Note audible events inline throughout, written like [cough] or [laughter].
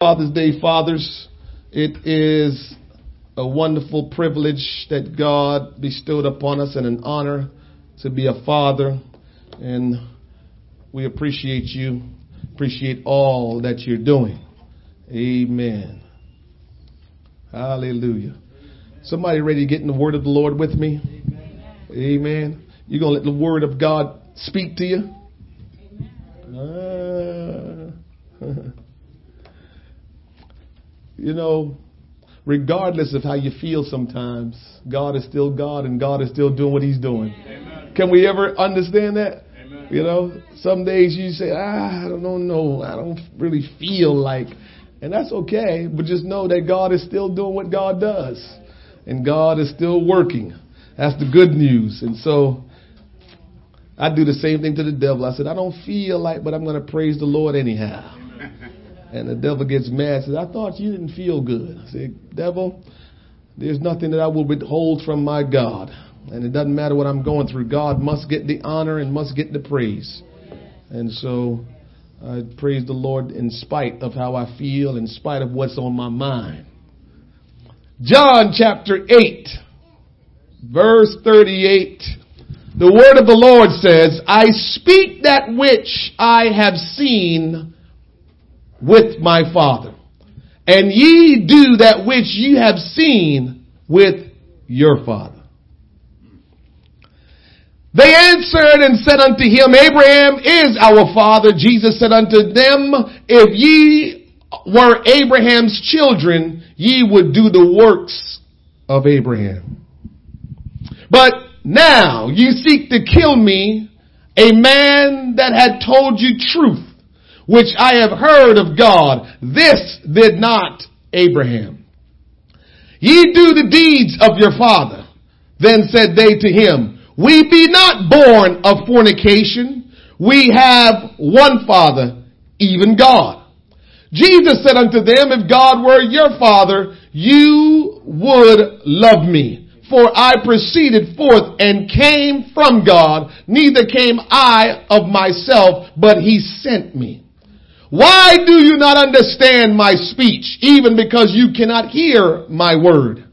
Father's Day, fathers. It is a wonderful privilege that God bestowed upon us and an honor to be a father. And we appreciate you, appreciate all that you're doing. Amen. Hallelujah. Somebody ready to get in the word of the Lord with me? Amen. Amen. You're going to let the word of God speak to you? Amen. Uh, [laughs] you know, regardless of how you feel sometimes, God is still God and God is still doing what he's doing. Amen. Can we ever understand that? Amen. You know, some days you say, ah, I don't know, I don't really feel like, and that's okay, but just know that God is still doing what God does and God is still working. That's the good news. And so I do the same thing to the devil. I said, I don't feel like, but I'm going to praise the Lord anyhow. And the devil gets mad. Says, I thought you didn't feel good. I said, devil, there's nothing that I will withhold from my God. And it doesn't matter what I'm going through. God must get the honor and must get the praise. And so I praise the Lord in spite of how I feel, in spite of what's on my mind. John chapter 8, verse 38. The word of the Lord says, I speak that which I have seen with my Father. And ye do that which ye have seen with your Father. They answered and said unto him, Abraham is our father. Jesus said unto them, if ye were Abraham's children, ye would do the works of Abraham. But now you seek to kill me, a man that had told you truth which I have heard of God. This did not Abraham. Ye do the deeds of your father. Then said they to him, we be not born of fornication. We have one father, even God. Jesus said unto them, if God were your father, you would love me. For I proceeded forth and came from God, neither came I of myself, but he sent me. Why do you not understand my speech, even because you cannot hear my word?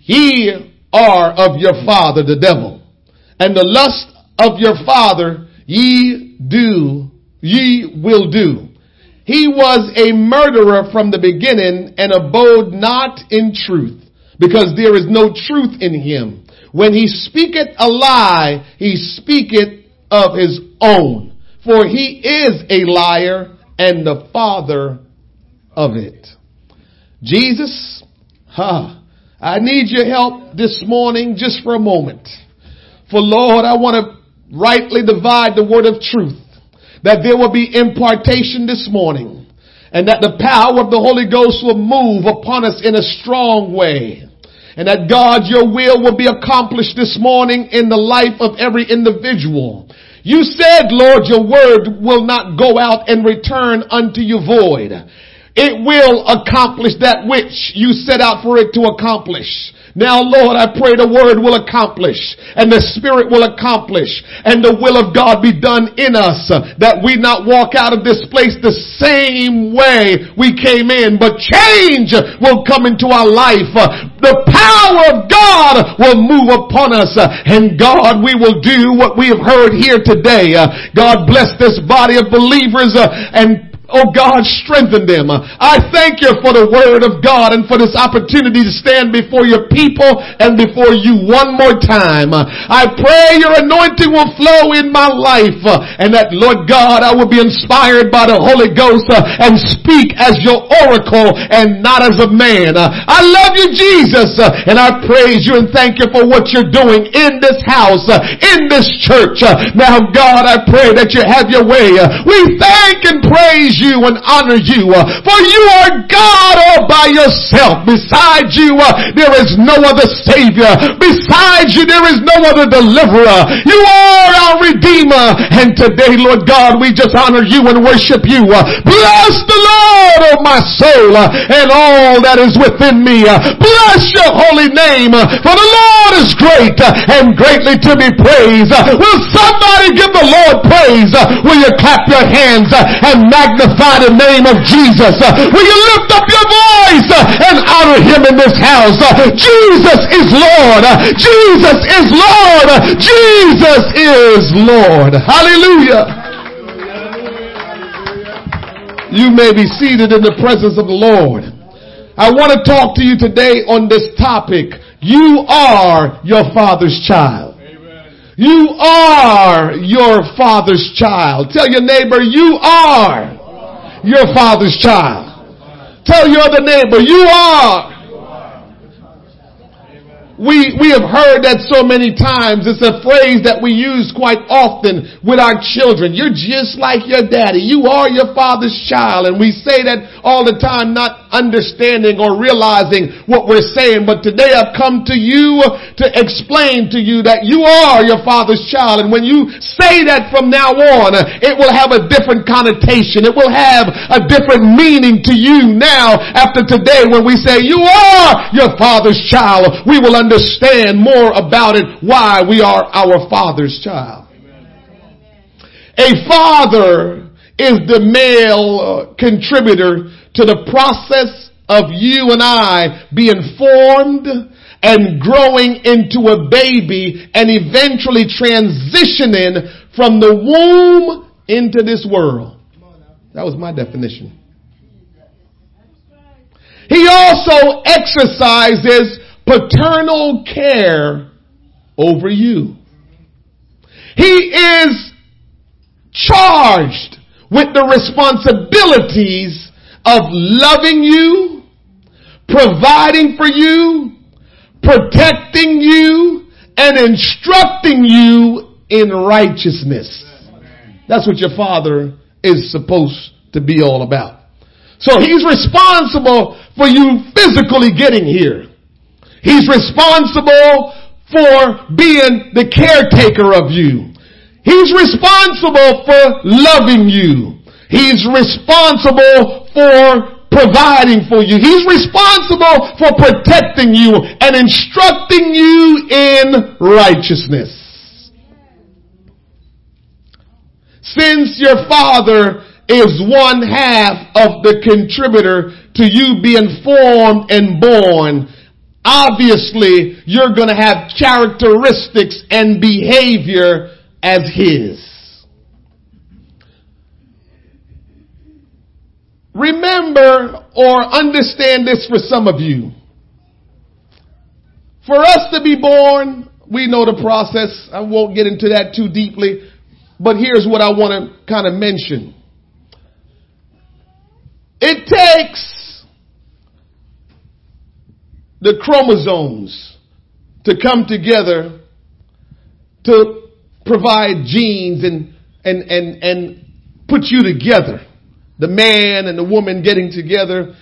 Ye are of your father the devil, and the lust of your father ye do, ye will do. He was a murderer from the beginning and abode not in truth, because there is no truth in him. When he speaketh a lie, he speaketh of his own, for he is a liar and the father of it. Jesus, huh, I need your help this morning just for a moment. For Lord, I want to rightly divide the word of truth. That there will be impartation this morning. And that the power of the Holy Ghost will move upon us in a strong way. And that God, your will will be accomplished this morning in the life of every individual. You said, Lord, your word will not go out and return unto you void. It will accomplish that which you set out for it to accomplish. Now, Lord, I pray the word will accomplish and the spirit will accomplish and the will of God be done in us that we not walk out of this place the same way we came in, but change will come into our life. The power of God will move upon us uh, and God, we will do what we have heard here today. God bless this body of believers and Oh God, strengthen them. I thank you for the word of God and for this opportunity to stand before your people and before you one more time. I pray your anointing will flow in my life and that Lord God, I will be inspired by the Holy Ghost and speak as your oracle and not as a man. I love you Jesus and I praise you and thank you for what you're doing in this house, in this church. Now God, I pray that you have your way. We thank and praise you you and honor you. Uh, for you are God all by yourself. Besides you, uh, there is no other Savior. Besides you, there is no other deliverer. You are our Redeemer. And today, Lord God, we just honor you and worship you. Uh, bless the Lord, oh my soul, uh, and all that is within me. Uh, bless your holy name. Uh, for the Lord is great and greatly to be praised. Will somebody give the Lord praise? Will you clap your hands and magnify the name of Jesus? Will you lift up your voice and honor him in this house? Jesus is Lord. Jesus is Lord. Jesus is Lord. Hallelujah. You may be seated in the presence of the Lord. I want to talk to you today on this topic. You are your father's child. You are your father's child. Tell your neighbor, you are your father's child. Tell your other neighbor, you are we, we have heard that so many times. It's a phrase that we use quite often with our children. You're just like your daddy. You are your father's child. And we say that all the time, not understanding or realizing what we're saying. But today I've come to you to explain to you that you are your father's child. And when you say that from now on, it will have a different connotation. It will have a different meaning to you now after today when we say you are your father's child. We will understand more about it why we are our father's child. A father is the male uh, contributor to the process of you and I being formed and growing into a baby and eventually transitioning from the womb into this world. That was my definition. He also exercises paternal care over you. He is charged with the responsibilities of loving you, providing for you, protecting you, and instructing you in righteousness. That's what your father is supposed to be all about. So he's responsible for you physically getting here. He's responsible for being the caretaker of you. He's responsible for loving you. He's responsible for providing for you. He's responsible for protecting you and instructing you in righteousness. Since your father is one half of the contributor to you being formed and born, obviously you're going to have characteristics and behavior as his. Remember or understand this for some of you. For us to be born, we know the process. I won't get into that too deeply, but here's what I want to kind of mention. It takes the chromosomes to come together to provide genes and, and, and, and put you together. The man and the woman getting together.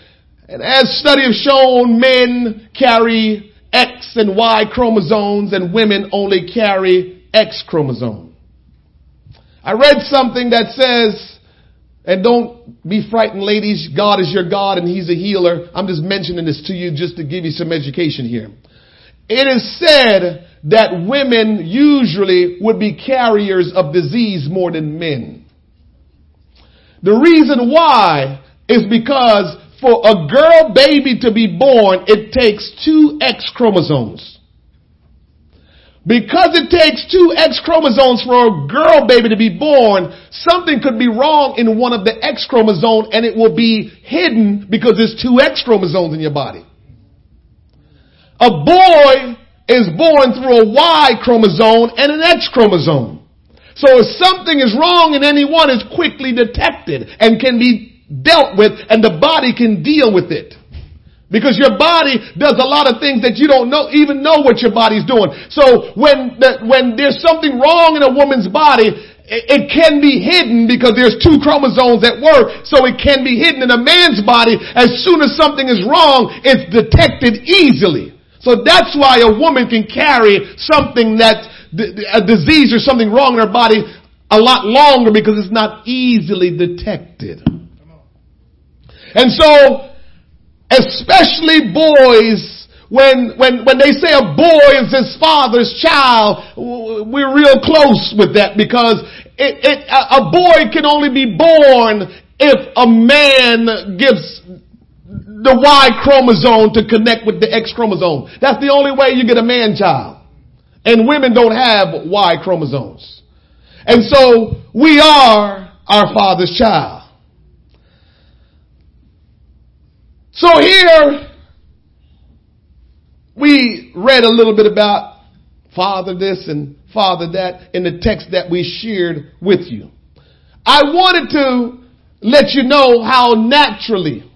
And as study have shown, men carry X and Y chromosomes and women only carry X chromosome. I read something that says and don't be frightened, ladies. God is your God and He's a healer. I'm just mentioning this to you just to give you some education here. It is said that women usually would be carriers of disease more than men. The reason why is because for a girl baby to be born, it takes two X chromosomes. Because it takes two X chromosomes for a girl baby to be born, something could be wrong in one of the X chromosomes and it will be hidden because there's two X chromosomes in your body. A boy is born through a Y chromosome and an X chromosome. So if something is wrong in any one, it's quickly detected and can be dealt with and the body can deal with it. Because your body does a lot of things that you don't know, even know what your body's doing. So when the, when there's something wrong in a woman's body, it, it can be hidden because there's two chromosomes at work, so it can be hidden in a man's body. As soon as something is wrong, it's detected easily. So that's why a woman can carry something that a disease or something wrong in her body a lot longer because it's not easily detected. And so especially boys, when, when, when they say a boy is his father's child, we're real close with that because it, it, a boy can only be born if a man gives the Y chromosome to connect with the X chromosome. That's the only way you get a man child. And women don't have Y chromosomes. And so we are our father's child. So here we read a little bit about father this and father that in the text that we shared with you. I wanted to let you know how naturally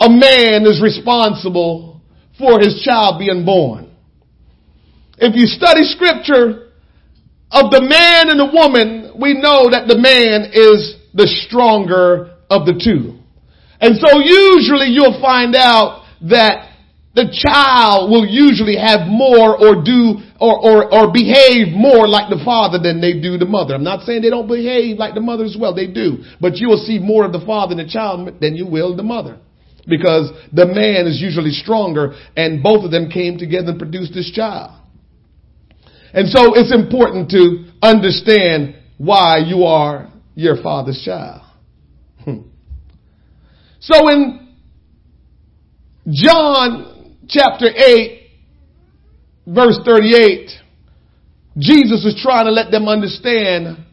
a man is responsible for his child being born. If you study scripture of the man and the woman, we know that the man is the stronger of the two. And so usually you'll find out that the child will usually have more or do or, or, or behave more like the father than they do the mother. I'm not saying they don't behave like the mother as well. They do. But you will see more of the father in the child than you will the mother because the man is usually stronger and both of them came together and produced this child. And so it's important to understand why you are your father's child. So in John chapter 8 verse 38, Jesus is trying to let them understand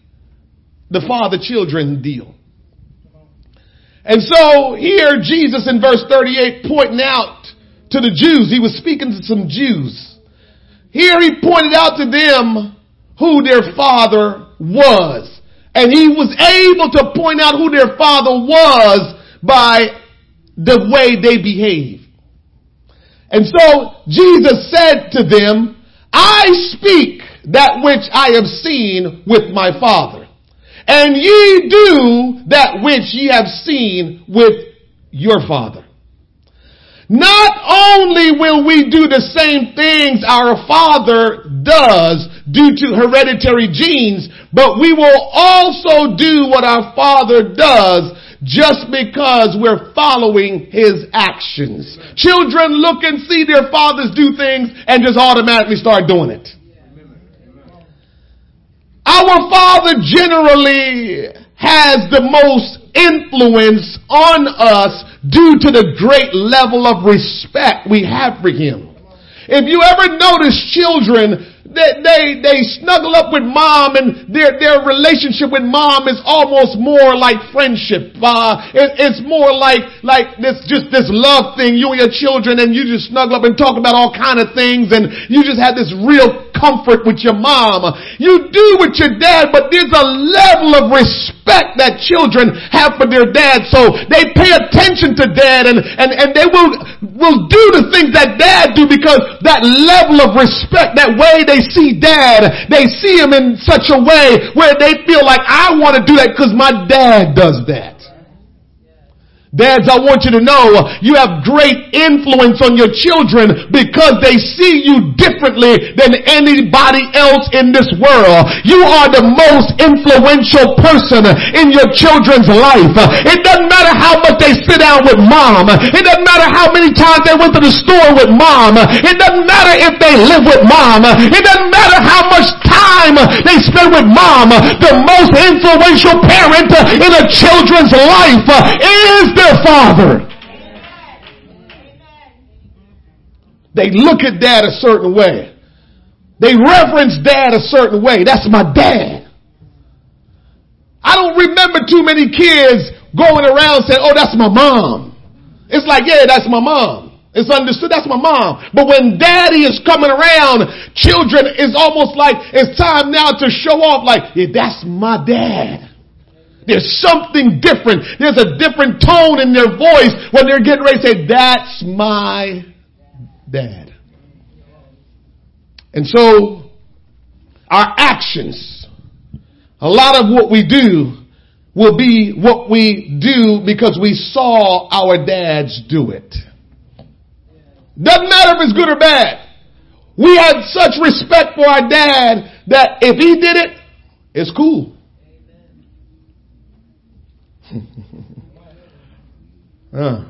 the father children deal. And so here Jesus in verse 38 pointing out to the Jews, he was speaking to some Jews. Here he pointed out to them who their father was. And he was able to point out who their father was by the way they behave. And so Jesus said to them, I speak that which I have seen with my father and ye do that which ye have seen with your father. Not only will we do the same things our father does due to hereditary genes, but we will also do what our father does just because we're following his actions. Children look and see their fathers do things and just automatically start doing it. Our Father generally has the most influence on us due to the great level of respect we have for Him. If you ever notice children they, they, they snuggle up with mom and their, their relationship with mom is almost more like friendship. Uh, it, it's more like, like this, just this love thing, you and your children and you just snuggle up and talk about all kind of things and you just have this real comfort with your mom. You do with your dad, but there's a level of respect that children have for their dad. So they pay attention to dad and, and, and they will, will do the things that dad do because that level of respect, that way they see dad, they see him in such a way where they feel like I want to do that because my dad does that. Dads, I want you to know uh, you have great influence on your children because they see you differently than anybody else in this world. You are the most influential person in your children's life. It doesn't matter how much they sit down with mom. It doesn't matter how many times they went to the store with mom. It doesn't matter if they live with mom. It doesn't matter how much time they spend with mom. The most influential parent in a children's life is their father. They look at dad a certain way. They reverence dad a certain way. That's my dad. I don't remember too many kids going around saying, oh, that's my mom. It's like, yeah, that's my mom. It's understood that's my mom. But when daddy is coming around, children is almost like it's time now to show off like, yeah, that's my dad. There's something different. There's a different tone in their voice when they're getting ready to say, that's my dad. And so, our actions, a lot of what we do will be what we do because we saw our dads do it. Doesn't matter if it's good or bad. We had such respect for our dad that if he did it, it's cool. [laughs] uh.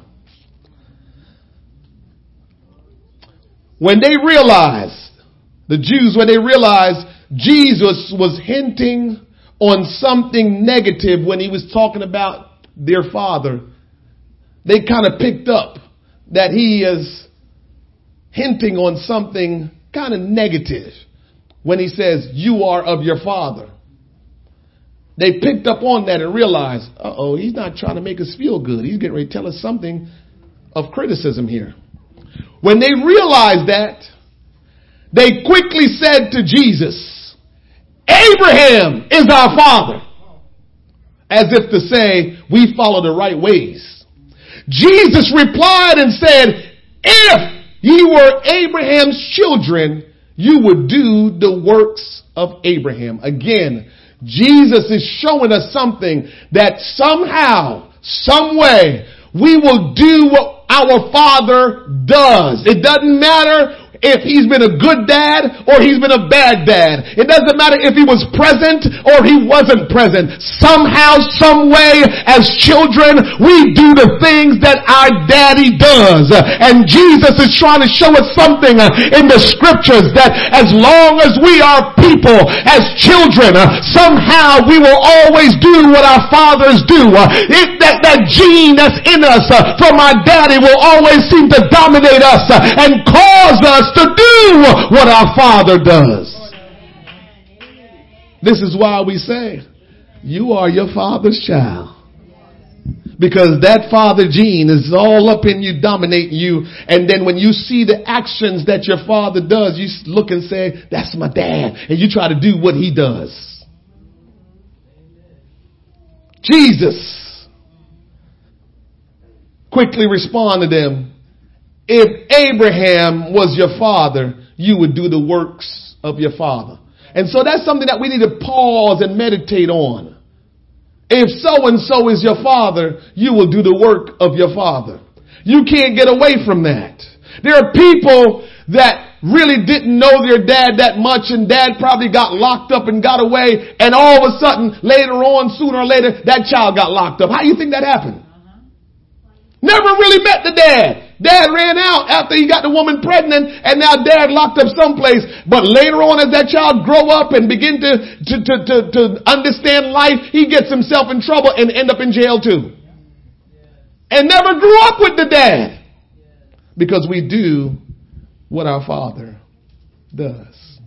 When they realized, the Jews, when they realized Jesus was hinting on something negative when he was talking about their father. They kind of picked up that he is hinting on something kind of negative when he says, you are of your father. They picked up on that and realized, uh oh, he's not trying to make us feel good. He's getting ready to tell us something of criticism here. When they realized that, they quickly said to Jesus, Abraham is our father. As if to say, we follow the right ways. Jesus replied and said, if ye were Abraham's children, you would do the works of Abraham. Again, Jesus is showing us something that somehow, some way, we will do what our Father does. It doesn't matter if he's been a good dad or he's been a bad dad. It doesn't matter if he was present or he wasn't present. Somehow, some way, as children, we do the things that our daddy does. And Jesus is trying to show us something in the scriptures that as long as we are people, as children, somehow we will always do what our fathers do. It, that, that gene that's in us from our daddy will always seem to dominate us and cause us to do what our Father does. This is why we say, you are your Father's child. Because that father gene is all up in you, dominating you. And then when you see the actions that your father does, you look and say, that's my dad. And you try to do what he does. Jesus quickly responded to them if Abraham was your father, you would do the works of your father. And so that's something that we need to pause and meditate on. If so and so is your father, you will do the work of your father. You can't get away from that. There are people that really didn't know their dad that much and dad probably got locked up and got away and all of a sudden later on, sooner or later, that child got locked up. How do you think that happened? Never really met the dad. Dad ran out after he got the woman pregnant and now dad locked up someplace. But later on as that child grow up and begin to, to, to, to, to understand life, he gets himself in trouble and end up in jail too. And never grew up with the dad. Because we do what our father does.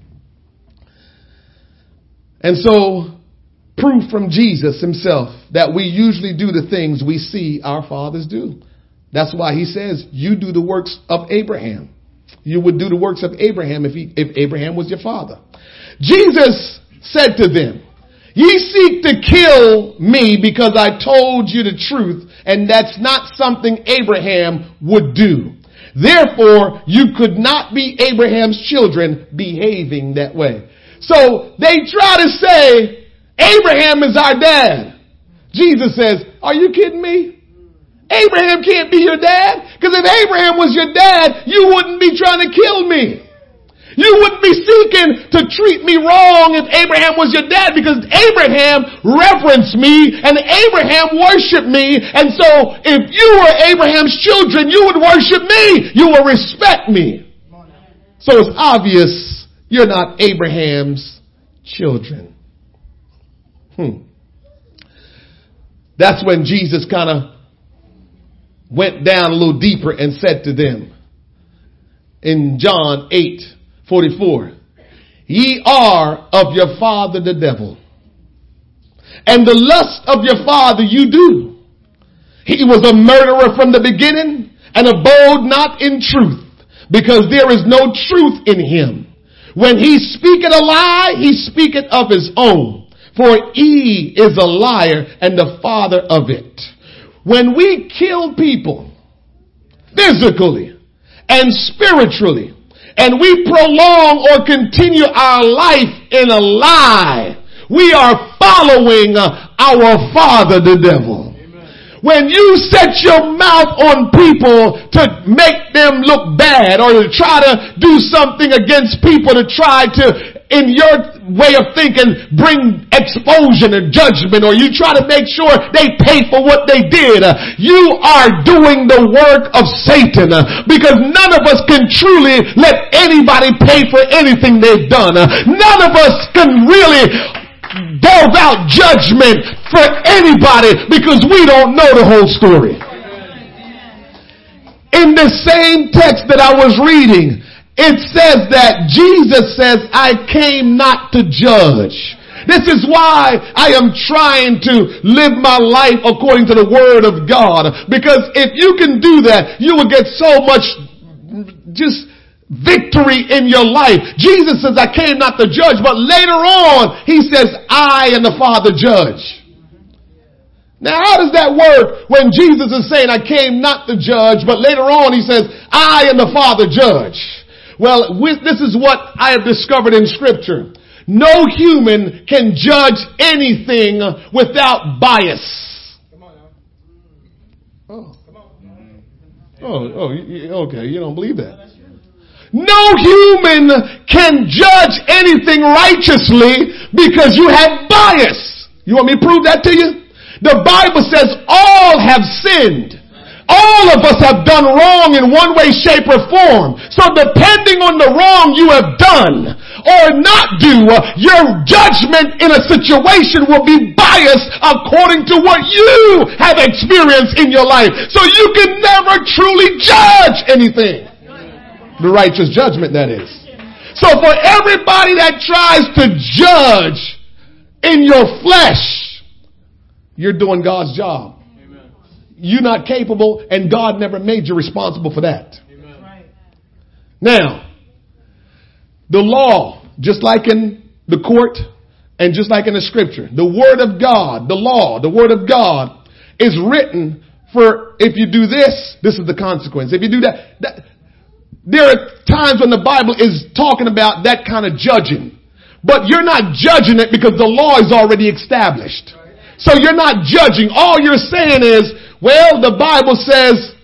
And so, proof from Jesus himself that we usually do the things we see our fathers do. That's why he says, you do the works of Abraham. You would do the works of Abraham if, he, if Abraham was your father. Jesus said to them, Ye seek to kill me because I told you the truth, and that's not something Abraham would do. Therefore, you could not be Abraham's children behaving that way. So they try to say, Abraham is our dad. Jesus says, are you kidding me? Abraham can't be your dad. Because if Abraham was your dad, you wouldn't be trying to kill me. You wouldn't be seeking to treat me wrong if Abraham was your dad because Abraham reverenced me and Abraham worshiped me. And so if you were Abraham's children, you would worship me. You would respect me. So it's obvious you're not Abraham's children. Hmm. That's when Jesus kind of went down a little deeper and said to them in John 8, 44, ye are of your father the devil and the lust of your father you do. He was a murderer from the beginning and abode not in truth because there is no truth in him. When he speaketh a lie, he speaketh of his own for he is a liar and the father of it. When we kill people physically and spiritually and we prolong or continue our life in a lie, we are following uh, our father, the devil. When you set your mouth on people to make them look bad or to try to do something against people to try to in your way of thinking bring expulsion and judgment or you try to make sure they pay for what they did. You are doing the work of Satan because none of us can truly let anybody pay for anything they've done. None of us can really delve out judgment for anybody because we don't know the whole story. In the same text that I was reading, it says that Jesus says, I came not to judge. This is why I am trying to live my life according to the word of God. Because if you can do that, you will get so much just victory in your life. Jesus says, I came not to judge, but later on, he says, I and the Father judge. Now how does that work when Jesus is saying, I came not to judge, but later on he says, I and the Father judge? Well, this is what I have discovered in scripture. No human can judge anything without bias. Oh. oh. Oh, oh, okay. You don't believe that. No human can judge anything righteously because you have bias. You want me to prove that to you? The Bible says all have sinned all of us have done wrong in one way, shape, or form. So depending on the wrong you have done or not do, your judgment in a situation will be biased according to what you have experienced in your life. So you can never truly judge anything. The righteous judgment, that is. So for everybody that tries to judge in your flesh, you're doing God's job you're not capable and God never made you responsible for that. Amen. Now, the law, just like in the court and just like in the scripture, the word of God, the law, the word of God is written for if you do this, this is the consequence. If you do that, that there are times when the Bible is talking about that kind of judging. But you're not judging it because the law is already established. So you're not judging. All you're saying is, well, the Bible says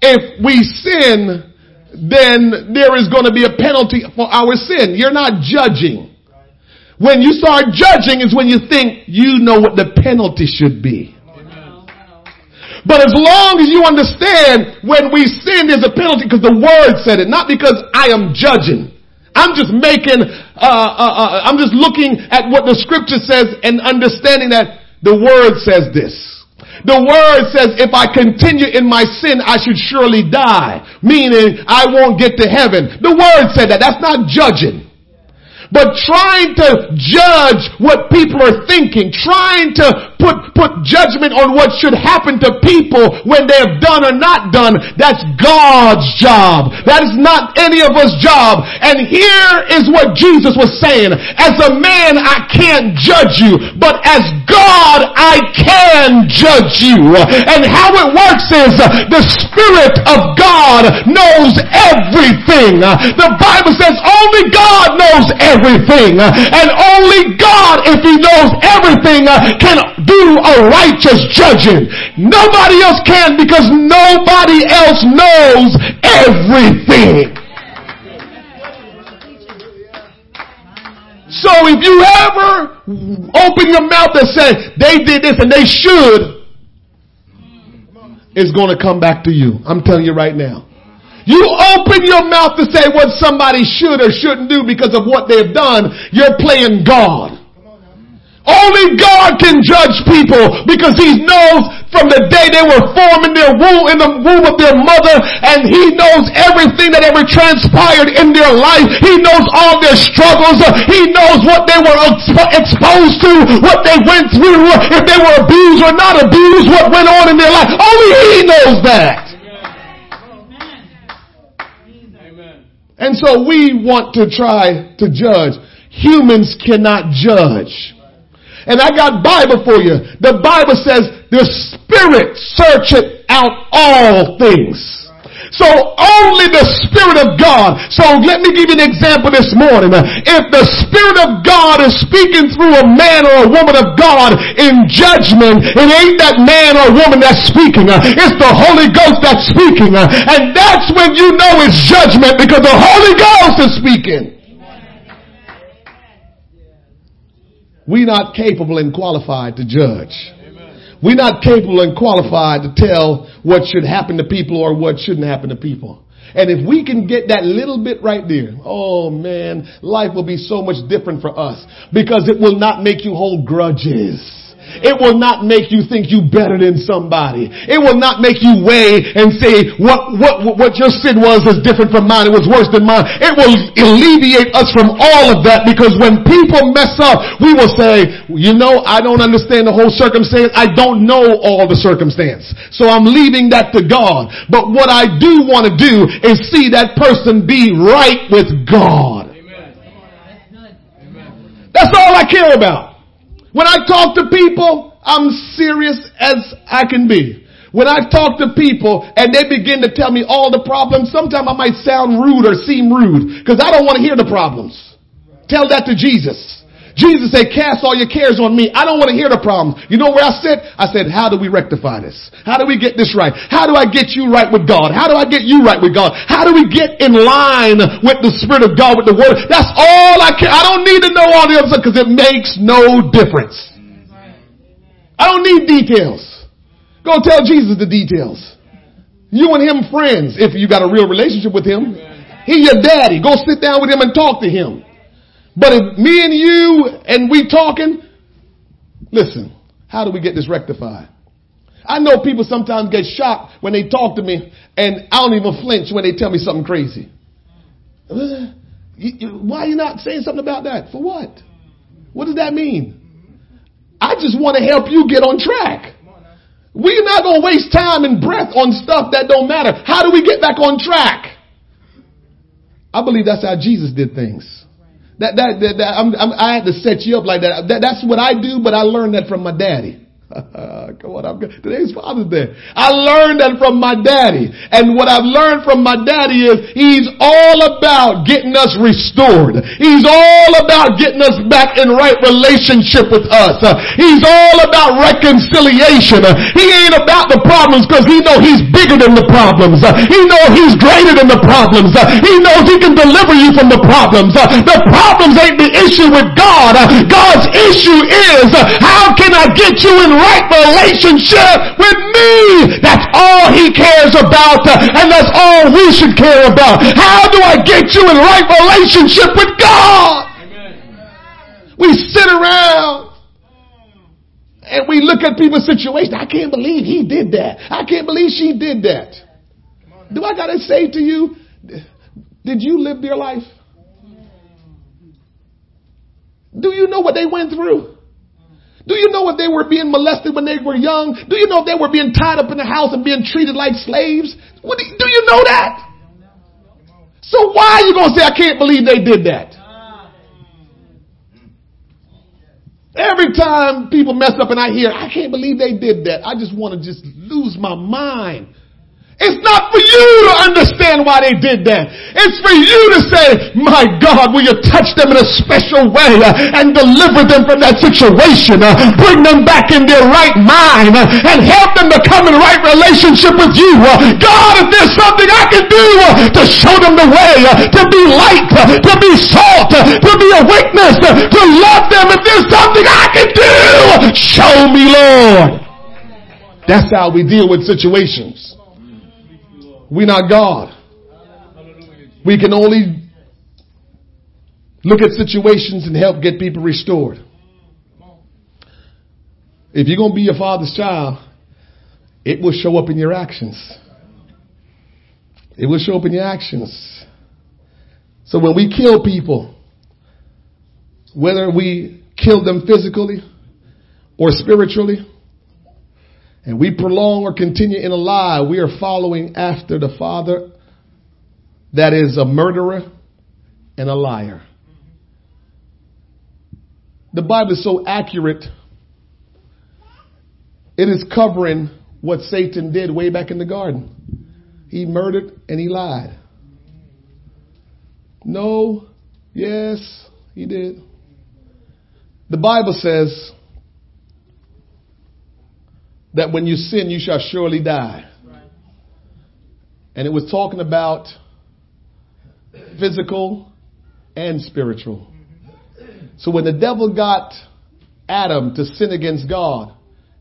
if we sin, then there is going to be a penalty for our sin. You're not judging. When you start judging is when you think you know what the penalty should be. But as long as you understand when we sin there's a penalty because the word said it, not because I am judging. I'm just making, uh, uh, uh, I'm just looking at what the scripture says and understanding that the word says this. The word says if I continue in my sin, I should surely die. Meaning I won't get to heaven. The word said that. That's not judging. But trying to judge what people are thinking, trying to put, put judgment on what should happen to people when they have done or not done, that's God's job. That is not any of us job. And here is what Jesus was saying. As a man, I can't judge you, but as God, I can judge you. And how it works is uh, the Spirit of God knows everything. Uh, the Bible says only God knows everything everything. Uh, and only God, if He knows everything, uh, can do a righteous judging. Nobody else can because nobody else knows everything. So if you ever open your mouth and say, they did this and they should, it's going to come back to you. I'm telling you right now. You open your mouth to say what somebody should or shouldn't do because of what they've done, you're playing God. Only God can judge people because He knows from the day they were formed in their womb, in the womb of their mother, and He knows everything that ever transpired in their life. He knows all their struggles. He knows what they were exposed to, what they went through, if they were abused or not abused, what went on in their life. Only He knows that. And so we want to try to judge. Humans cannot judge. And I got Bible for you. The Bible says the Spirit searcheth out all things. So only the Spirit of God. So let me give you an example this morning. If the Spirit of God is speaking through a man or a woman of God in judgment, it ain't that man or woman that's speaking. It's the Holy Ghost that's speaking. And that's when you know it's judgment because the Holy Ghost is speaking. we're not capable and qualified to judge. We're not capable and qualified to tell what should happen to people or what shouldn't happen to people. And if we can get that little bit right there, oh man, life will be so much different for us because it will not make you hold grudges. It will not make you think you better than somebody. It will not make you weigh and say what, what, what your sin was is different from mine. It was worse than mine. It will alleviate us from all of that because when people mess up, we will say, you know, I don't understand the whole circumstance. I don't know all the circumstance. So I'm leaving that to God. But what I do want to do is see that person be right with God. That's all I care about. When I talk to people, I'm serious as I can be. When I talk to people and they begin to tell me all the problems, sometimes I might sound rude or seem rude because I don't want to hear the problems. Tell that to Jesus. Jesus said, cast all your cares on me. I don't want to hear the problems. You know where I said? I said, how do we rectify this? How do we get this right? How do I get you right with God? How do I get you right with God? How do we get in line with the Spirit of God, with the Word? That's all I care. I don't need to know all the other stuff because it makes no difference. I don't need details. Go tell Jesus the details. You and him friends if you got a real relationship with him. He your daddy. Go sit down with him and talk to him. But if me and you and we talking, listen, how do we get this rectified? I know people sometimes get shocked when they talk to me and I don't even flinch when they tell me something crazy. Why are you not saying something about that? For what? What does that mean? I just want to help you get on track. We're not going to waste time and breath on stuff that don't matter. How do we get back on track? I believe that's how Jesus did things. That, that, that, that I'm, I'm, i had to set you up like that. that. That's what I do, but I learned that from my daddy. [laughs] Come on, I'm good. Today's Father's Day. I learned that from my daddy. And what I've learned from my daddy is he's all about getting us restored. He's all about getting us back in right relationship with us. He's all about reconciliation. He ain't about the problems because he know he's bigger than the problems. He know he's greater than the problems. He knows he can deliver you from the problems. The problems ain't the issue with God. God's issue is how can I get you in right relationship with me. That's all he cares about and that's all we should care about. How do I get you in right relationship with God? Amen. We sit around and we look at people's situation. I can't believe he did that. I can't believe she did that. Do I gotta say to you, did you live their life? Do you know what they went through? Do you know if they were being molested when they were young? Do you know if they were being tied up in the house and being treated like slaves? Do you, do you know that? So why are you going to say, I can't believe they did that? Every time people mess up and I hear, I can't believe they did that, I just want to just lose my mind. It's not for you to understand why they did that. It's for you to say, my God, will you touch them in a special way uh, and deliver them from that situation, uh, bring them back in their right mind uh, and help them to come in right relationship with you. God, if there's something I can do to show them the way, to be light, to be salt, to be a witness, to love them, if there's something I can do, show me, Lord. That's how we deal with situations. We're not God. We can only look at situations and help get people restored. If you're going to be your father's child, it will show up in your actions. It will show up in your actions. So when we kill people, whether we kill them physically or spiritually, and we prolong or continue in a lie, we are following after the father that is a murderer and a liar. The Bible is so accurate. It is covering what Satan did way back in the garden. He murdered and he lied. No, yes, he did. The Bible says that when you sin, you shall surely die. And it was talking about physical and spiritual. So when the devil got Adam to sin against God,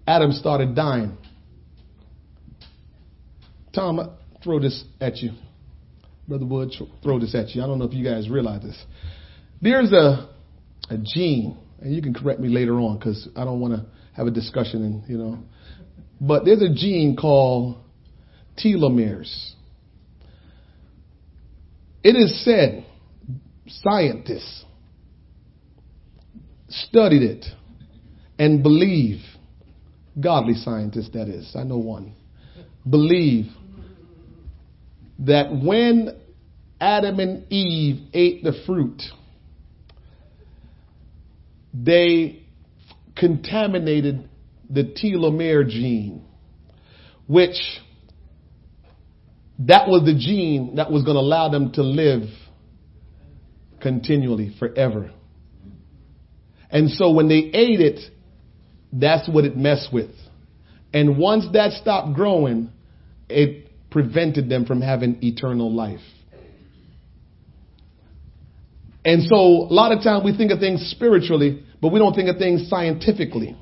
Adam started dying. Tom, throw this at you. Brother Wood, throw this at you. I don't know if you guys realize this. There's a, a gene, and you can correct me later on because I don't want to have a discussion and, you know, but there's a gene called telomeres. It is said, scientists studied it and believe, godly scientists that is, I know one, believe that when Adam and Eve ate the fruit, they contaminated the telomere gene, which that was the gene that was going to allow them to live continually forever. And so when they ate it, that's what it messed with. And once that stopped growing, it prevented them from having eternal life. And so a lot of times we think of things spiritually, but we don't think of things scientifically.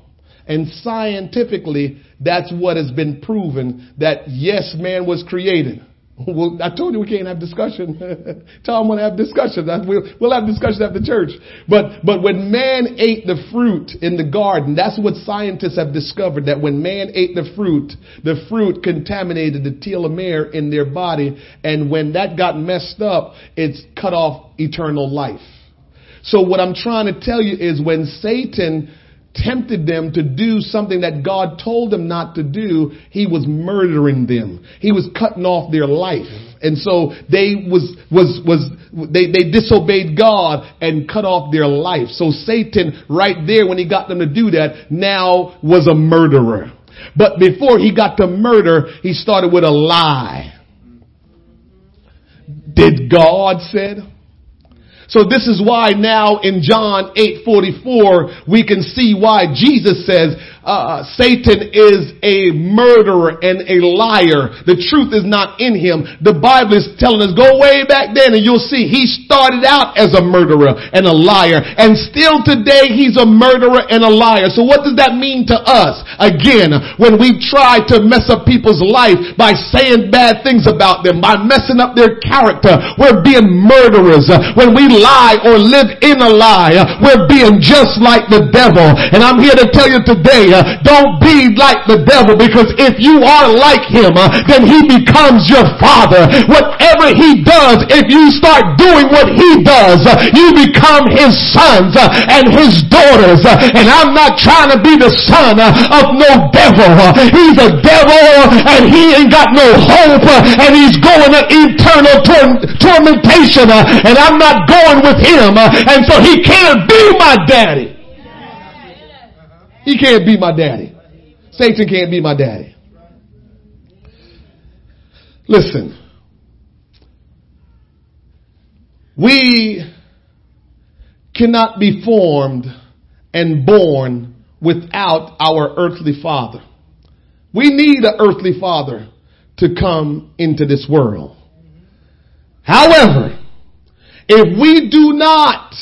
And scientifically, that's what has been proven that yes, man was created. Well, I told you we can't have discussion. [laughs] Tom want to have discussion. We'll, we'll have discussion after church. But, but when man ate the fruit in the garden, that's what scientists have discovered that when man ate the fruit, the fruit contaminated the telomere in their body. And when that got messed up, it's cut off eternal life. So what I'm trying to tell you is when Satan tempted them to do something that God told them not to do, he was murdering them. He was cutting off their life. And so they was, was, was, they, they disobeyed God and cut off their life. So Satan right there when he got them to do that now was a murderer. But before he got to murder, he started with a lie. Did God said? So this is why now in John 8:44 we can see why Jesus says uh, Satan is a murderer and a liar. The truth is not in him. The Bible is telling us go way back then and you'll see he started out as a murderer and a liar and still today he's a murderer and a liar. So what does that mean to us? Again, when we try to mess up people's life by saying bad things about them, by messing up their character, we're being murderers. When we lie or live in a lie, we're being just like the devil. And I'm here to tell you today, uh, don't be like the devil because if you are like him, uh, then he becomes your father. Whatever he does, if you start doing what he does, uh, you become his sons uh, and his daughters. Uh, and I'm not trying to be the son uh, of no devil. He's a devil and he ain't got no hope and he's going to eternal tor- tormentation and I'm not going with him and so he can't be my daddy. He can't be my daddy. Satan can't be my daddy. Listen. We cannot be formed and born without our earthly father. We need an earthly father to come into this world. However, if we do not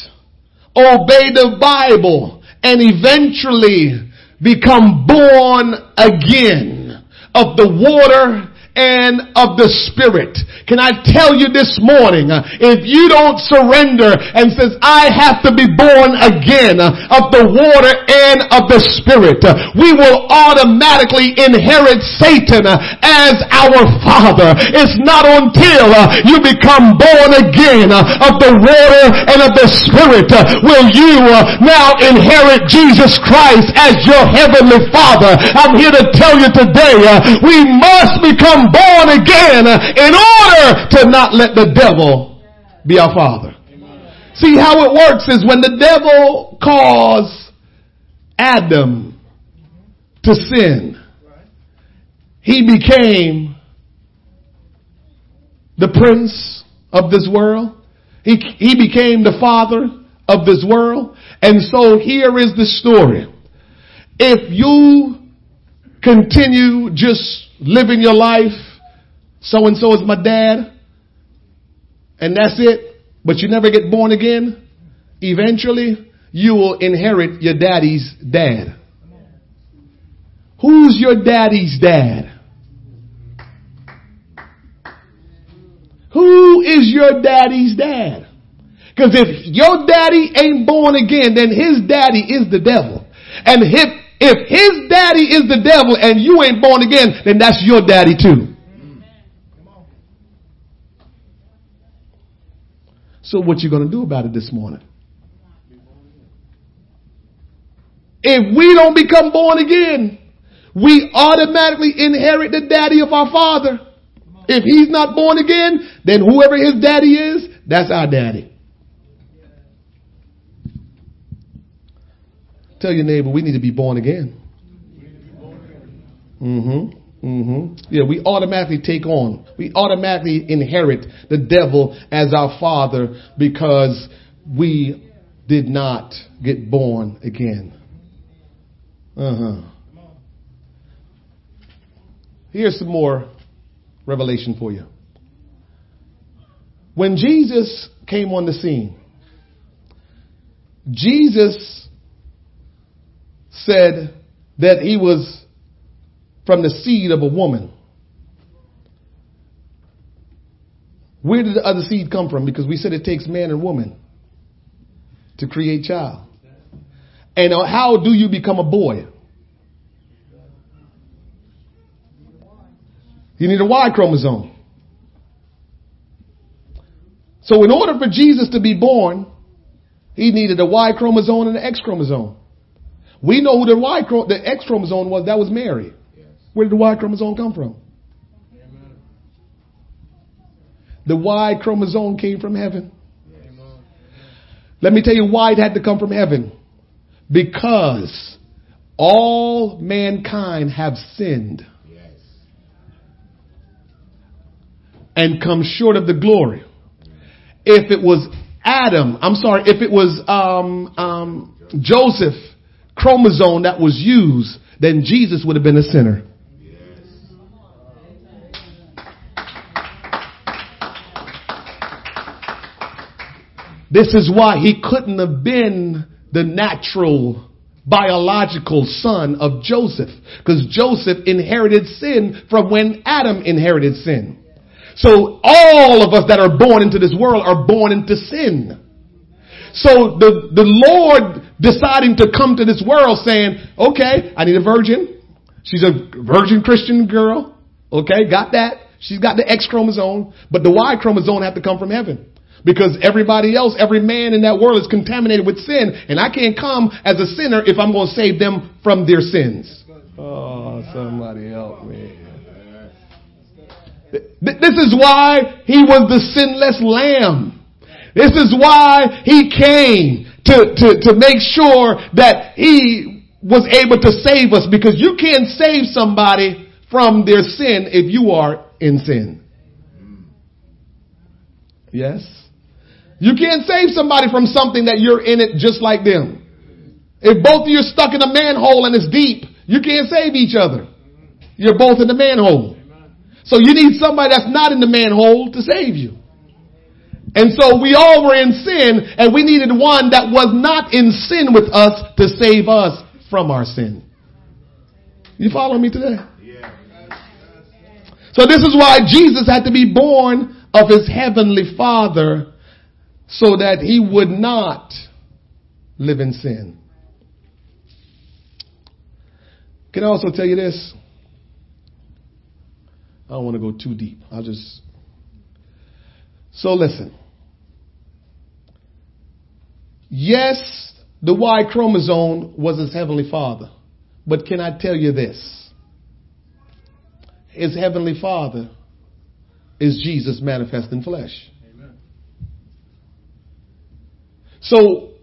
obey the Bible and eventually become born again of the water and of the Spirit. Can I tell you this morning, uh, if you don't surrender and says, I have to be born again uh, of the water and of the Spirit, uh, we will automatically inherit Satan as our father. It's not until you become born again of the water and of the Spirit will you now inherit Jesus Christ as your heavenly father. I'm here to tell you today, we must become born again in order to not let the devil be our father. See how it works is when the devil caused Adam to sin, he became the prince of this world. He, he became the father of this world. And so here is the story. If you continue just living your life. So and so is my dad. And that's it. But you never get born again. Eventually, you will inherit your daddy's dad. Who's your daddy's dad? Who is your daddy's dad? Because if your daddy ain't born again, then his daddy is the devil. And if, if his daddy is the devil and you ain't born again, then that's your daddy too. So what you going to do about it this morning? If we don't become born again, we automatically inherit the daddy of our father. If he's not born again, then whoever his daddy is, that's our daddy. Tell your neighbor we need to be born again. Mm-hmm. Mm-hmm. Yeah, we automatically take on, we automatically inherit the devil as our father because we did not get born again. Uh huh. Here's some more revelation for you. When Jesus came on the scene, Jesus said that he was from the seed of a woman. Where did the other seed come from? Because we said it takes man and woman to create child. And uh, how do you become a boy? You need a Y chromosome. So in order for Jesus to be born, he needed a Y chromosome and an X chromosome. We know who the Y the X chromosome was. That was Mary. Where did the Y chromosome come from? The Y chromosome came from heaven. Let me tell you why it had to come from heaven. Because all mankind have sinned and come short of the glory. If it was Adam, I'm sorry, if it was um, um, Joseph chromosome that was used, then Jesus would have been a sinner. This is why he couldn't have been the natural biological son of Joseph because Joseph inherited sin from when Adam inherited sin. So all of us that are born into this world are born into sin. So the, the Lord deciding to come to this world saying, okay, I need a virgin. She's a virgin Christian girl. Okay, got that. She's got the X chromosome, but the Y chromosome have to come from heaven. Because everybody else, every man in that world is contaminated with sin, and I can't come as a sinner if I'm going to save them from their sins. Oh, somebody help me. This is why he was the sinless lamb. This is why he came to, to, to make sure that he was able to save us because you can't save somebody from their sin if you are in sin. Yes? You can't save somebody from something that you're in it just like them. If both of you are stuck in a manhole and it's deep, you can't save each other. You're both in the manhole. So you need somebody that's not in the manhole to save you. And so we all were in sin and we needed one that was not in sin with us to save us from our sin. You follow me today? So this is why Jesus had to be born of his heavenly father so that he would not live in sin. Can I also tell you this? I don't want to go too deep. I'll just. So listen. Yes, the Y chromosome was his heavenly father. But can I tell you this? His heavenly father is Jesus manifest in flesh. Amen. So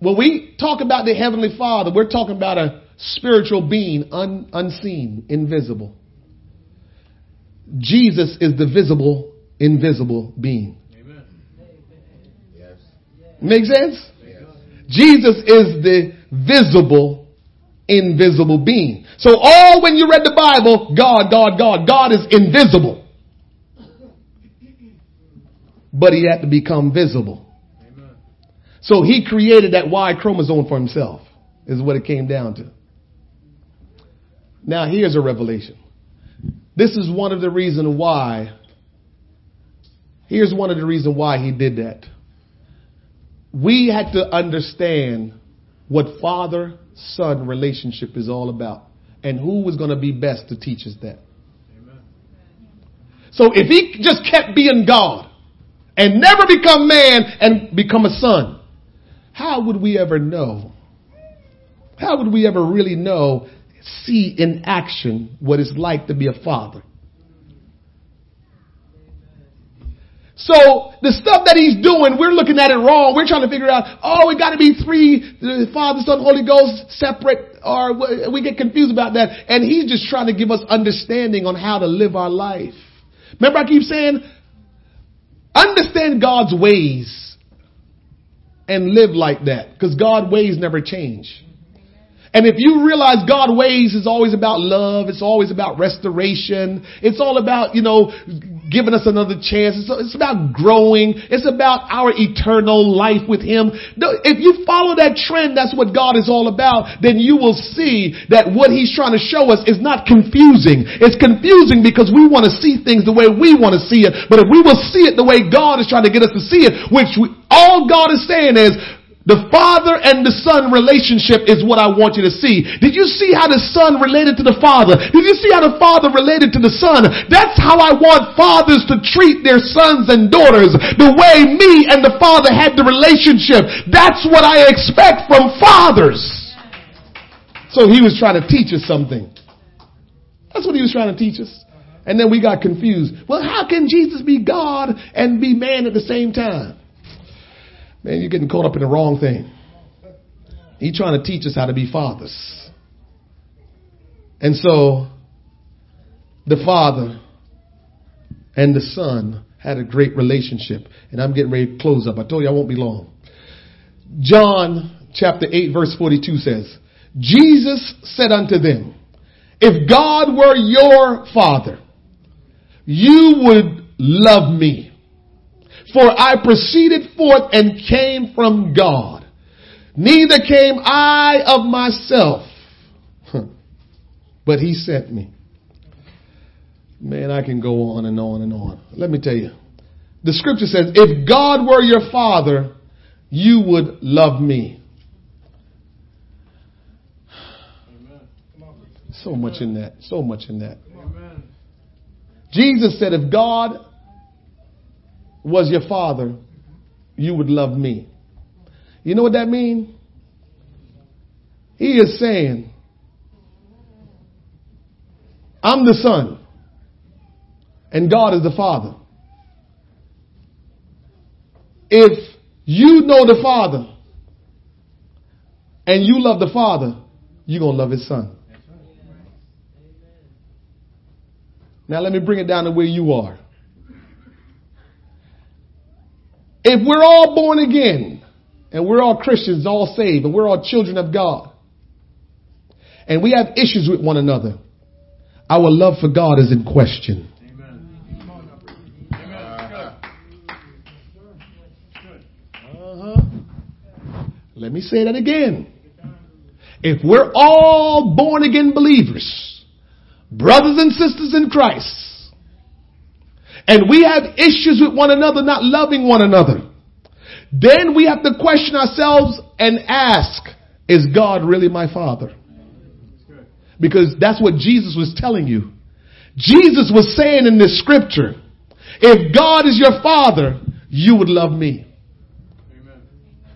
when we talk about the heavenly father, we're talking about a spiritual being, un, unseen, invisible. Jesus is the visible, invisible being. Amen. Yes. Make sense? Jesus is the visible, invisible being. So all when you read the Bible, God, God, God, God is invisible. But he had to become visible. So he created that Y chromosome for himself, is what it came down to. Now here's a revelation. This is one of the reasons why, here's one of the reasons why he did that. We had to understand what father son relationship is all about and who was going to be best to teach us that. So if he just kept being God and never become man and become a son, how would we ever know? How would we ever really know, see in action what it's like to be a father? So the stuff that he's doing, we're looking at it wrong. We're trying to figure out, oh, it got to be three, the Father, Son, Holy Ghost, separate, or we get confused about that. And he's just trying to give us understanding on how to live our life. Remember I keep saying, understand God's ways and live like that because God's ways never change. And if you realize God ways is always about love, it's always about restoration, it's all about, you know, giving us another chance. It's, it's about growing. It's about our eternal life with Him. If you follow that trend, that's what God is all about, then you will see that what He's trying to show us is not confusing. It's confusing because we want to see things the way we want to see it. But if we will see it the way God is trying to get us to see it, which we, all God is saying is, the father and the son relationship is what I want you to see. Did you see how the son related to the father? Did you see how the father related to the son? That's how I want fathers to treat their sons and daughters. The way me and the father had the relationship. That's what I expect from fathers. So he was trying to teach us something. That's what he was trying to teach us. And then we got confused. Well, how can Jesus be God and be man at the same time? Man, you're getting caught up in the wrong thing. He's trying to teach us how to be fathers. And so, the father and the son had a great relationship. And I'm getting ready to close up. I told you I won't be long. John chapter 8 verse 42 says, Jesus said unto them, if God were your father, you would love me for I proceeded forth and came from God. Neither came I of myself, but he sent me. Man, I can go on and on and on. Let me tell you. The scripture says, if God were your father, you would love me. So much in that. So much in that. Jesus said, if God was your father, you would love me. You know what that means? He is saying, I'm the son and God is the father. If you know the father and you love the father, you're going to love his son. Now let me bring it down to where you are. If we're all born again and we're all Christians, all saved, and we're all children of God, and we have issues with one another, our love for God is in question. Uh-huh. Let me say that again. If we're all born again believers, brothers and sisters in Christ, and we have issues with one another, not loving one another, then we have to question ourselves and ask, is God really my father? Because that's what Jesus was telling you. Jesus was saying in this scripture, if God is your father, you would love me.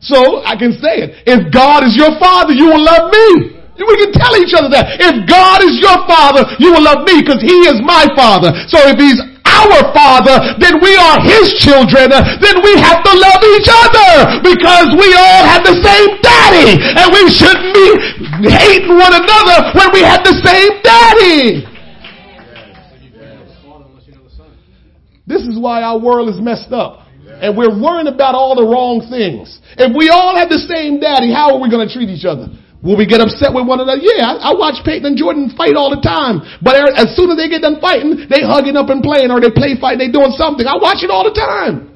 So I can say it. If God is your father, you will love me. We can tell each other that. If God is your father, you will love me because he is my father. So if he's our Father, then we are His children, then we have to love each other because we all have the same daddy and we shouldn't be hating one another when we have the same daddy. This is why our world is messed up. And we're worrying about all the wrong things. If we all have the same daddy, how are we going to treat each other? Will we get upset with one another? Yeah, I, I, watch Peyton and Jordan fight all the time. But er, as soon as they get done fighting, they hugging up and playing or they play fight, they doing something. I watch it all the time.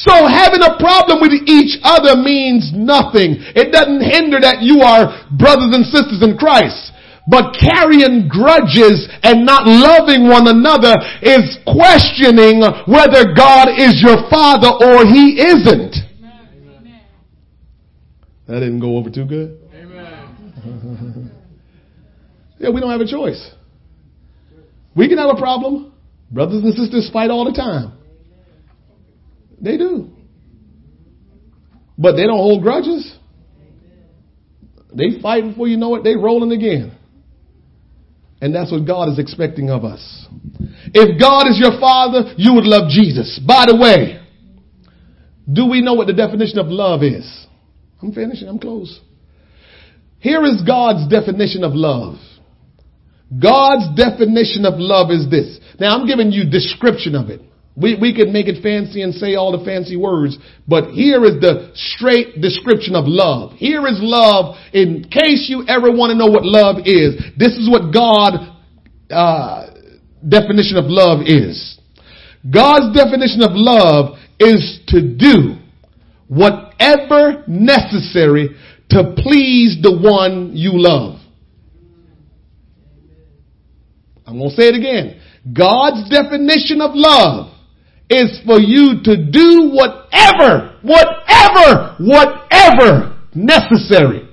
So having a problem with each other means nothing. It doesn't hinder that you are brothers and sisters in Christ. But carrying grudges and not loving one another is questioning whether God is your father or he isn't. That didn't go over too good. Amen. yeah, we don't have a choice. We can have a problem. Brothers and sisters fight all the time. They do. But they don't hold grudges. They fight before you know it, they rolling again. And that's what God is expecting of us. If God is your father, you would love Jesus. By the way, do we know what the definition of love is? I'm finishing, I'm close. Here is God's definition of love. God's definition of love is this. Now I'm giving you description of it. We, we could make it fancy and say all the fancy words, but here is the straight description of love. Here is love in case you ever want to know what love is. This is what God, uh, definition of love is. God's definition of love is to do whatever necessary to please the one you love. I'm going to say it again. God's definition of love is for you to do whatever, whatever, whatever necessary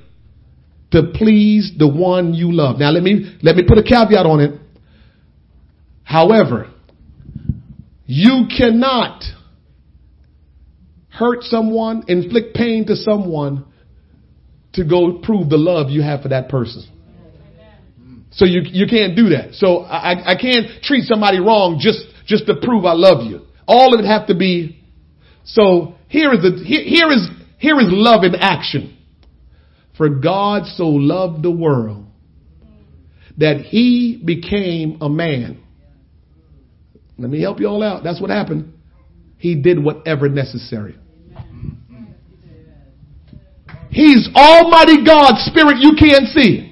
to please the one you love. Now let me, let me put a caveat on it. However, you cannot hurt someone, inflict pain to someone to go prove the love you have for that person. So you, you can't do that. So I, I can't treat somebody wrong just, just to prove I love you. All of it have to be. So here is the, here, here is, here is love in action. For God so loved the world that he became a man. Let me help you all out. That's what happened. He did whatever necessary. He's Almighty God, Spirit you can't see.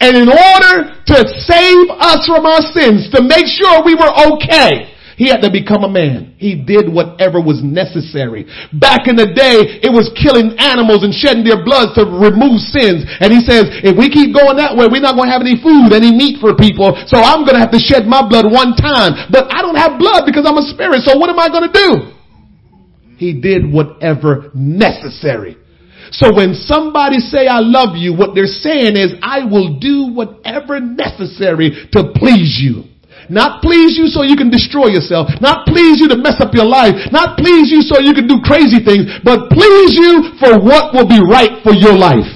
And in order to save us from our sins, to make sure we were okay, he had to become a man. He did whatever was necessary. Back in the day, it was killing animals and shedding their blood to remove sins. And he says, if we keep going that way, we're not going to have any food, any meat for people. So I'm going to have to shed my blood one time. But I don't have blood because I'm a spirit. So what am I going to do? He did whatever necessary. So when somebody say I love you, what they're saying is I will do whatever necessary to please you. Not please you so you can destroy yourself. Not please you to mess up your life. Not please you so you can do crazy things, but please you for what will be right for your life.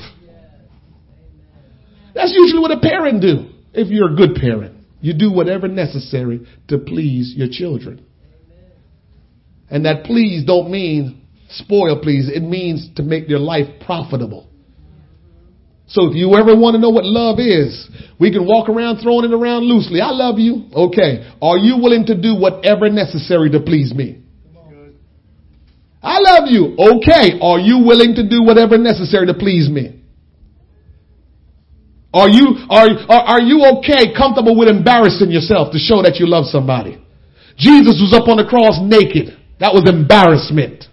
That's usually what a parent do. If you're a good parent, you do whatever necessary to please your children. And that please don't mean spoil please. It means to make their life profitable. So if you ever want to know what love is, we can walk around throwing it around loosely. I love you. Okay. Are you willing to do whatever necessary to please me? I love you. Okay. Are you willing to do whatever necessary to please me? Are you, are, are, are you okay, comfortable with embarrassing yourself to show that you love somebody? Jesus was up on the cross naked. That was embarrassment.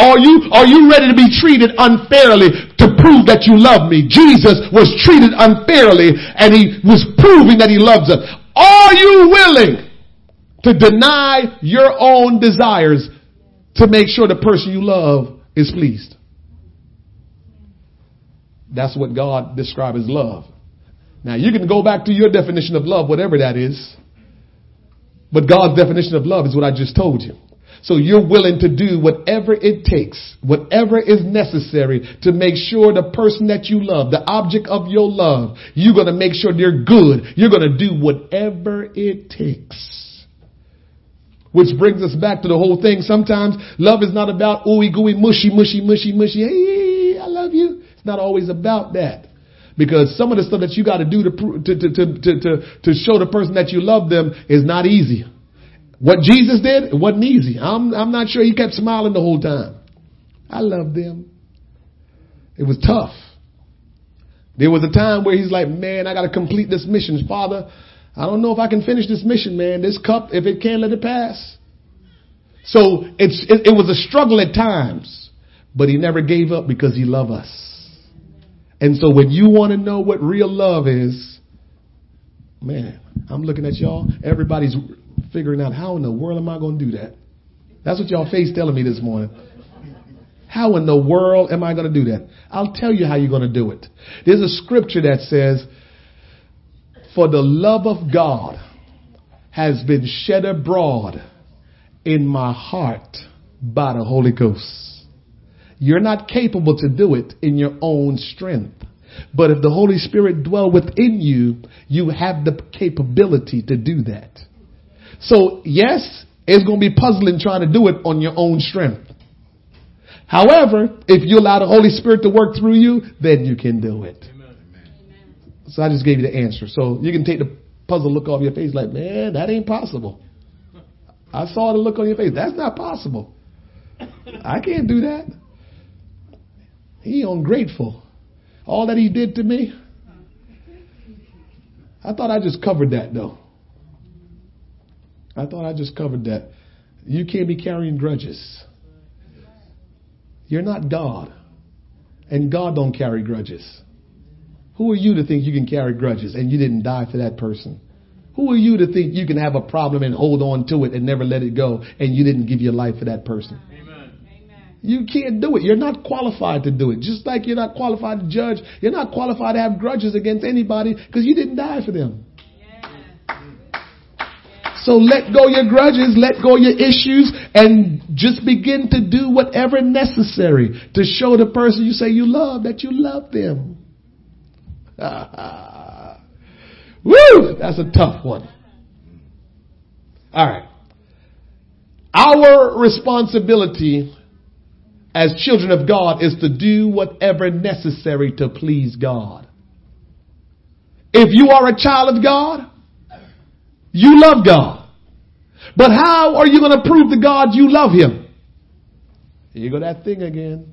Are you, are you ready to be treated unfairly to prove that you love me? Jesus was treated unfairly and he was proving that he loves us. Are you willing to deny your own desires to make sure the person you love is pleased? That's what God describes as love. Now you can go back to your definition of love, whatever that is. But God's definition of love is what I just told you. So you're willing to do whatever it takes, whatever is necessary to make sure the person that you love, the object of your love, you're going to make sure they're good. You're going to do whatever it takes. Which brings us back to the whole thing. Sometimes love is not about ooey gooey mushy mushy mushy mushy. Hey, I love you. It's not always about that. Because some of the stuff that you got to do to, to, to, to, to, to show the person that you love them is not easy. What Jesus did, it wasn't easy. I'm, I'm not sure he kept smiling the whole time. I loved them. It was tough. There was a time where he's like, man, I got to complete this mission. Father, I don't know if I can finish this mission, man. This cup, if it can't let it pass. So it's, it, it was a struggle at times, but he never gave up because he loved us. And so when you want to know what real love is, man, I'm looking at y'all. Everybody's figuring out how in the world am I going to do that? That's what y'all face telling me this morning. How in the world am I going to do that? I'll tell you how you're going to do it. There's a scripture that says, For the love of God has been shed abroad in my heart by the Holy Ghost. You're not capable to do it in your own strength. But if the Holy Spirit dwell within you, you have the capability to do that. So yes, it's going to be puzzling trying to do it on your own strength. However, if you allow the Holy Spirit to work through you, then you can do it. Amen. So I just gave you the answer. So you can take the puzzle look off your face like, man, that ain't possible. I saw the look on your face. That's not possible. I can't do that. He ungrateful. All that he did to me. I thought I just covered that though. I thought I just covered that. You can't be carrying grudges. You're not God. And God don't carry grudges. Who are you to think you can carry grudges and you didn't die for that person? Who are you to think you can have a problem and hold on to it and never let it go and you didn't give your life for that person? Amen. You can't do it. You're not qualified to do it. Just like you're not qualified to judge, you're not qualified to have grudges against anybody because you didn't die for them. So let go your grudges, let go your issues, and just begin to do whatever necessary to show the person you say you love that you love them. [laughs] Woo! That's a tough one. All right. Our responsibility as children of God is to do whatever necessary to please God. If you are a child of God, you love God. But how are you going to prove to God you love Him? You go that thing again.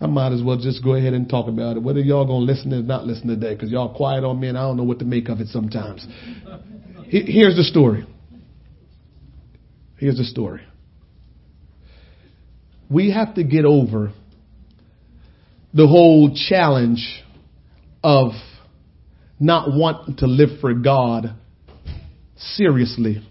I might as well just go ahead and talk about it. Whether y'all gonna listen or not listen today, because y'all quiet on me and I don't know what to make of it sometimes. Here's the story. Here's the story. We have to get over the whole challenge of not wanting to live for God seriously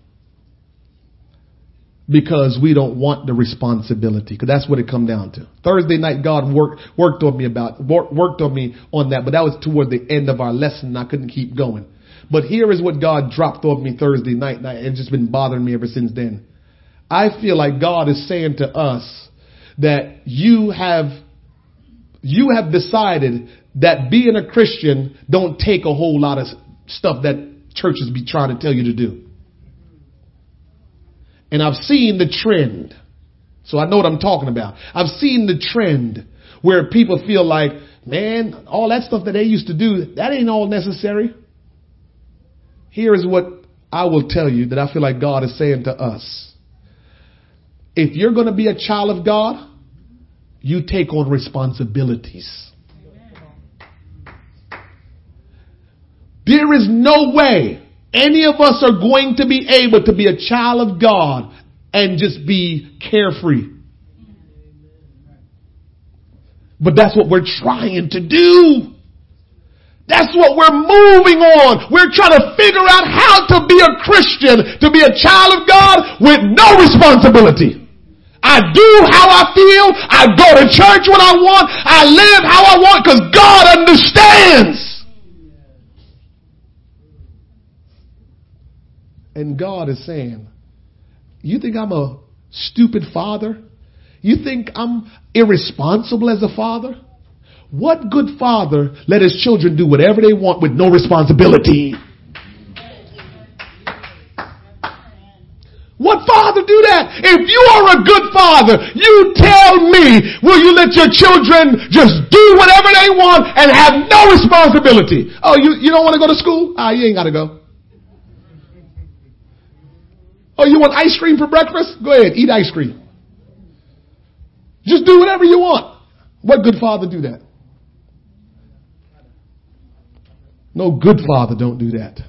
because we don't want the responsibility. Because that's what it come down to. Thursday night, God worked worked on me about worked on me on that, but that was toward the end of our lesson. I couldn't keep going. But here is what God dropped on me Thursday night, and it's just been bothering me ever since then. I feel like God is saying to us that you have you have decided that being a Christian don't take a whole lot of stuff that churches be trying to tell you to do. And I've seen the trend. So I know what I'm talking about. I've seen the trend where people feel like, man, all that stuff that they used to do, that ain't all necessary. Here is what I will tell you that I feel like God is saying to us. If you're going to be a child of God, you take on responsibilities. There is no way any of us are going to be able to be a child of God and just be carefree. But that's what we're trying to do. That's what we're moving on. We're trying to figure out how to be a Christian, to be a child of God with no responsibility. I do how I feel. I go to church when I want. I live how I want because God understands. And God is saying, You think I'm a stupid father? You think I'm irresponsible as a father? What good father let his children do whatever they want with no responsibility? What father do that? If you are a good father, you tell me, will you let your children just do whatever they want and have no responsibility? Oh, you, you don't want to go to school? Ah, you ain't got to go. Oh, you want ice cream for breakfast? Go ahead, eat ice cream. Just do whatever you want. What good father do that? No good father don't do that.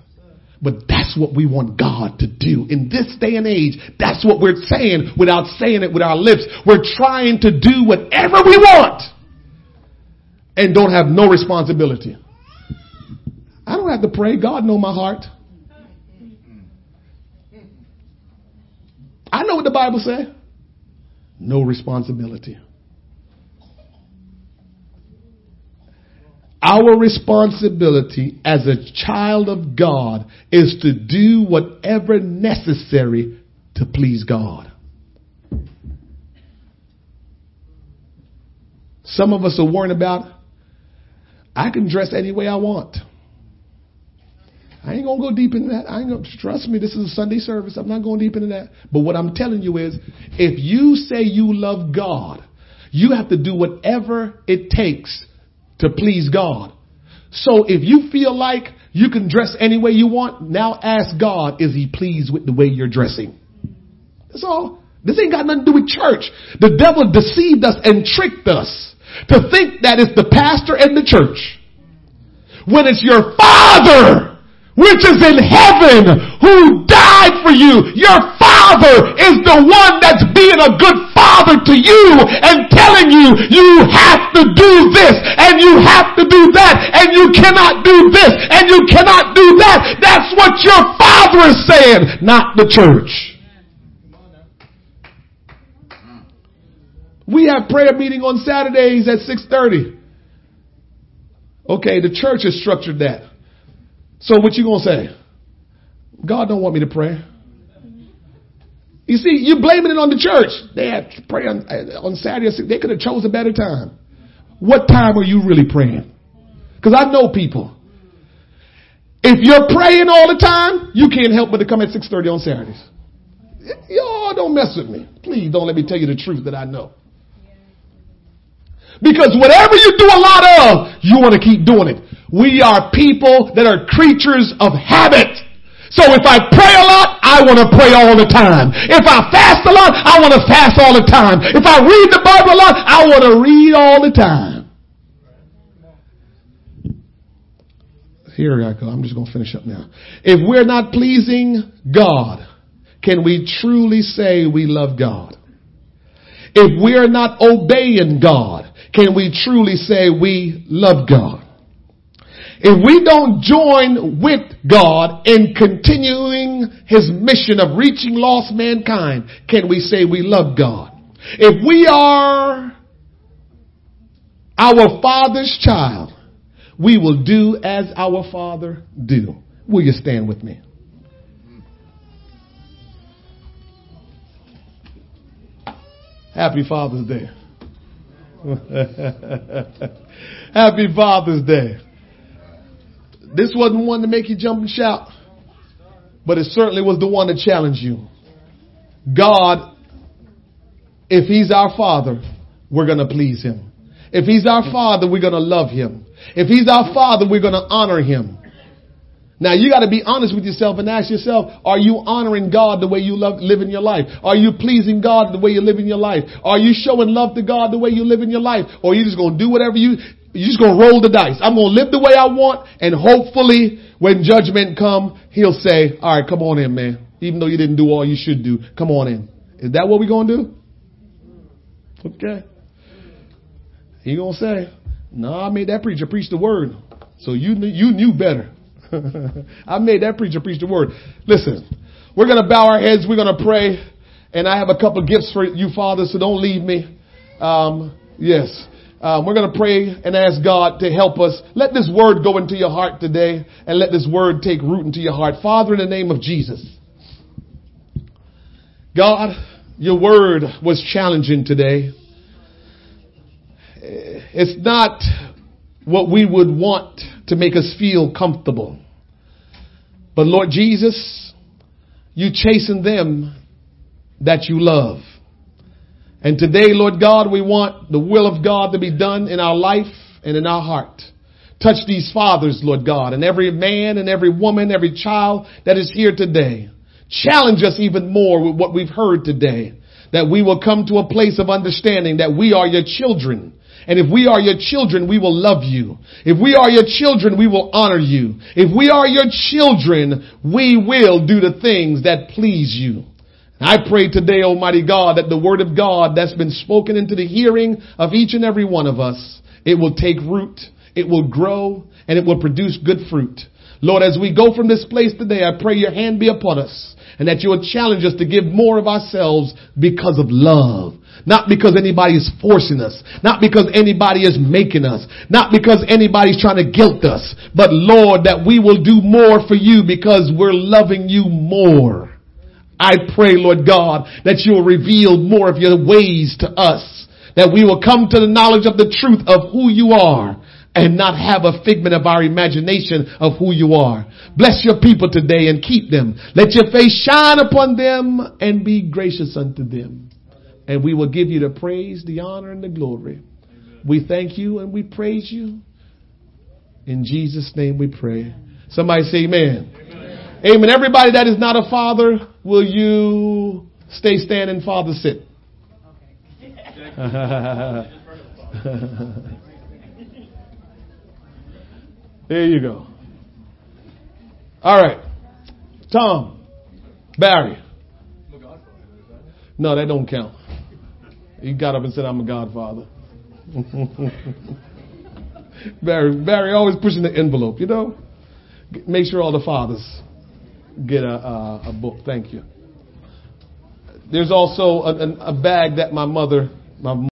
But that's what we want God to do in this day and age. That's what we're saying without saying it with our lips. We're trying to do whatever we want and don't have no responsibility. I don't have to pray. God know my heart. I know what the Bible says. No responsibility. Our responsibility as a child of God is to do whatever necessary to please God. Some of us are worrying about, I can dress any way I want. I ain't gonna go deep into that. I ain't gonna trust me. This is a Sunday service. I'm not going deep into that. But what I'm telling you is, if you say you love God, you have to do whatever it takes to please God. So if you feel like you can dress any way you want, now ask God, is he pleased with the way you're dressing? That's all. This ain't got nothing to do with church. The devil deceived us and tricked us to think that it's the pastor and the church. When it's your father which is in heaven, who died for you. Your father is the one that's being a good father to you and telling you you have to do this and you have to do that and you cannot do this and you cannot do that. That's what your father is saying, not the church. We have prayer meeting on Saturdays at 6:30. Okay, the church has structured that. So what you gonna say? God don't want me to pray. You see, you're blaming it on the church. They had to pray on, on Saturday. They could have chose a better time. What time are you really praying? Because I know people. If you're praying all the time, you can't help but to come at 6.30 on Saturdays. Y'all don't mess with me. Please don't let me tell you the truth that I know. Because whatever you do a lot of, you want to keep doing it. We are people that are creatures of habit. So if I pray a lot, I want to pray all the time. If I fast a lot, I want to fast all the time. If I read the Bible a lot, I want to read all the time. Here I go. I'm just going to finish up now. If we're not pleasing God, can we truly say we love God? If we're not obeying God, can we truly say we love God? If we don't join with God in continuing his mission of reaching lost mankind, can we say we love God? If we are our father's child, we will do as our father do. Will you stand with me? Happy Father's Day. [laughs] Happy Father's Day. This wasn't one to make you jump and shout, but it certainly was the one to challenge you. God, if He's our Father, we're going to please Him. If He's our Father, we're going to love Him. If He's our Father, we're going to honor Him. Now you got to be honest with yourself and ask yourself, are you honoring God the way you love, live your life? Are you pleasing God the way you live in your life? Are you showing love to God the way you live in your life? Or are you just going to do whatever you, you're just going to roll the dice. I'm going to live the way I want and hopefully when judgment come, he'll say, all right, come on in, man. Even though you didn't do all you should do, come on in. Is that what we're going to do? Okay. He going to say, no, I made that preacher preach the word. So you, you knew better. [laughs] I made that preacher preach the word. Listen, we're going to bow our heads. We're going to pray. And I have a couple gifts for you, Father, so don't leave me. Um, yes. Um, we're going to pray and ask God to help us. Let this word go into your heart today and let this word take root into your heart. Father, in the name of Jesus. God, your word was challenging today. It's not what we would want to make us feel comfortable. But Lord Jesus, you chasing them that you love. And today, Lord God, we want the will of God to be done in our life and in our heart. Touch these fathers, Lord God, and every man and every woman, every child that is here today. Challenge us even more with what we've heard today. That we will come to a place of understanding that we are your children And if we are your children, we will love you. If we are your children, we will honor you. If we are your children, we will do the things that please you. I pray today, Almighty God, that the word of God that's been spoken into the hearing of each and every one of us, it will take root, it will grow, and it will produce good fruit. Lord, as we go from this place today, I pray your hand be upon us and that you will challenge us to give more of ourselves because of love. Not because anybody is forcing us. Not because anybody is making us. Not because anybody's trying to guilt us. But Lord, that we will do more for you because we're loving you more. I pray, Lord God, that you will reveal more of your ways to us. That we will come to the knowledge of the truth of who you are and not have a figment of our imagination of who you are. Bless your people today and keep them. Let your face shine upon them and be gracious unto them. And we will give you the praise, the honor, and the glory. We thank you and we praise you. In Jesus' name we pray. Somebody say amen. Amen. amen. Everybody that is not a father, will you stay standing, father sit? Okay. [laughs] There you go. All right. Tom. Barry. No, that don't count. He got up and said, I'm a godfather. [laughs] Barry, Barry always pushing the envelope, you know? Make sure all the fathers get a, a, a book. Thank you. There's also a, a, a bag that my mother, my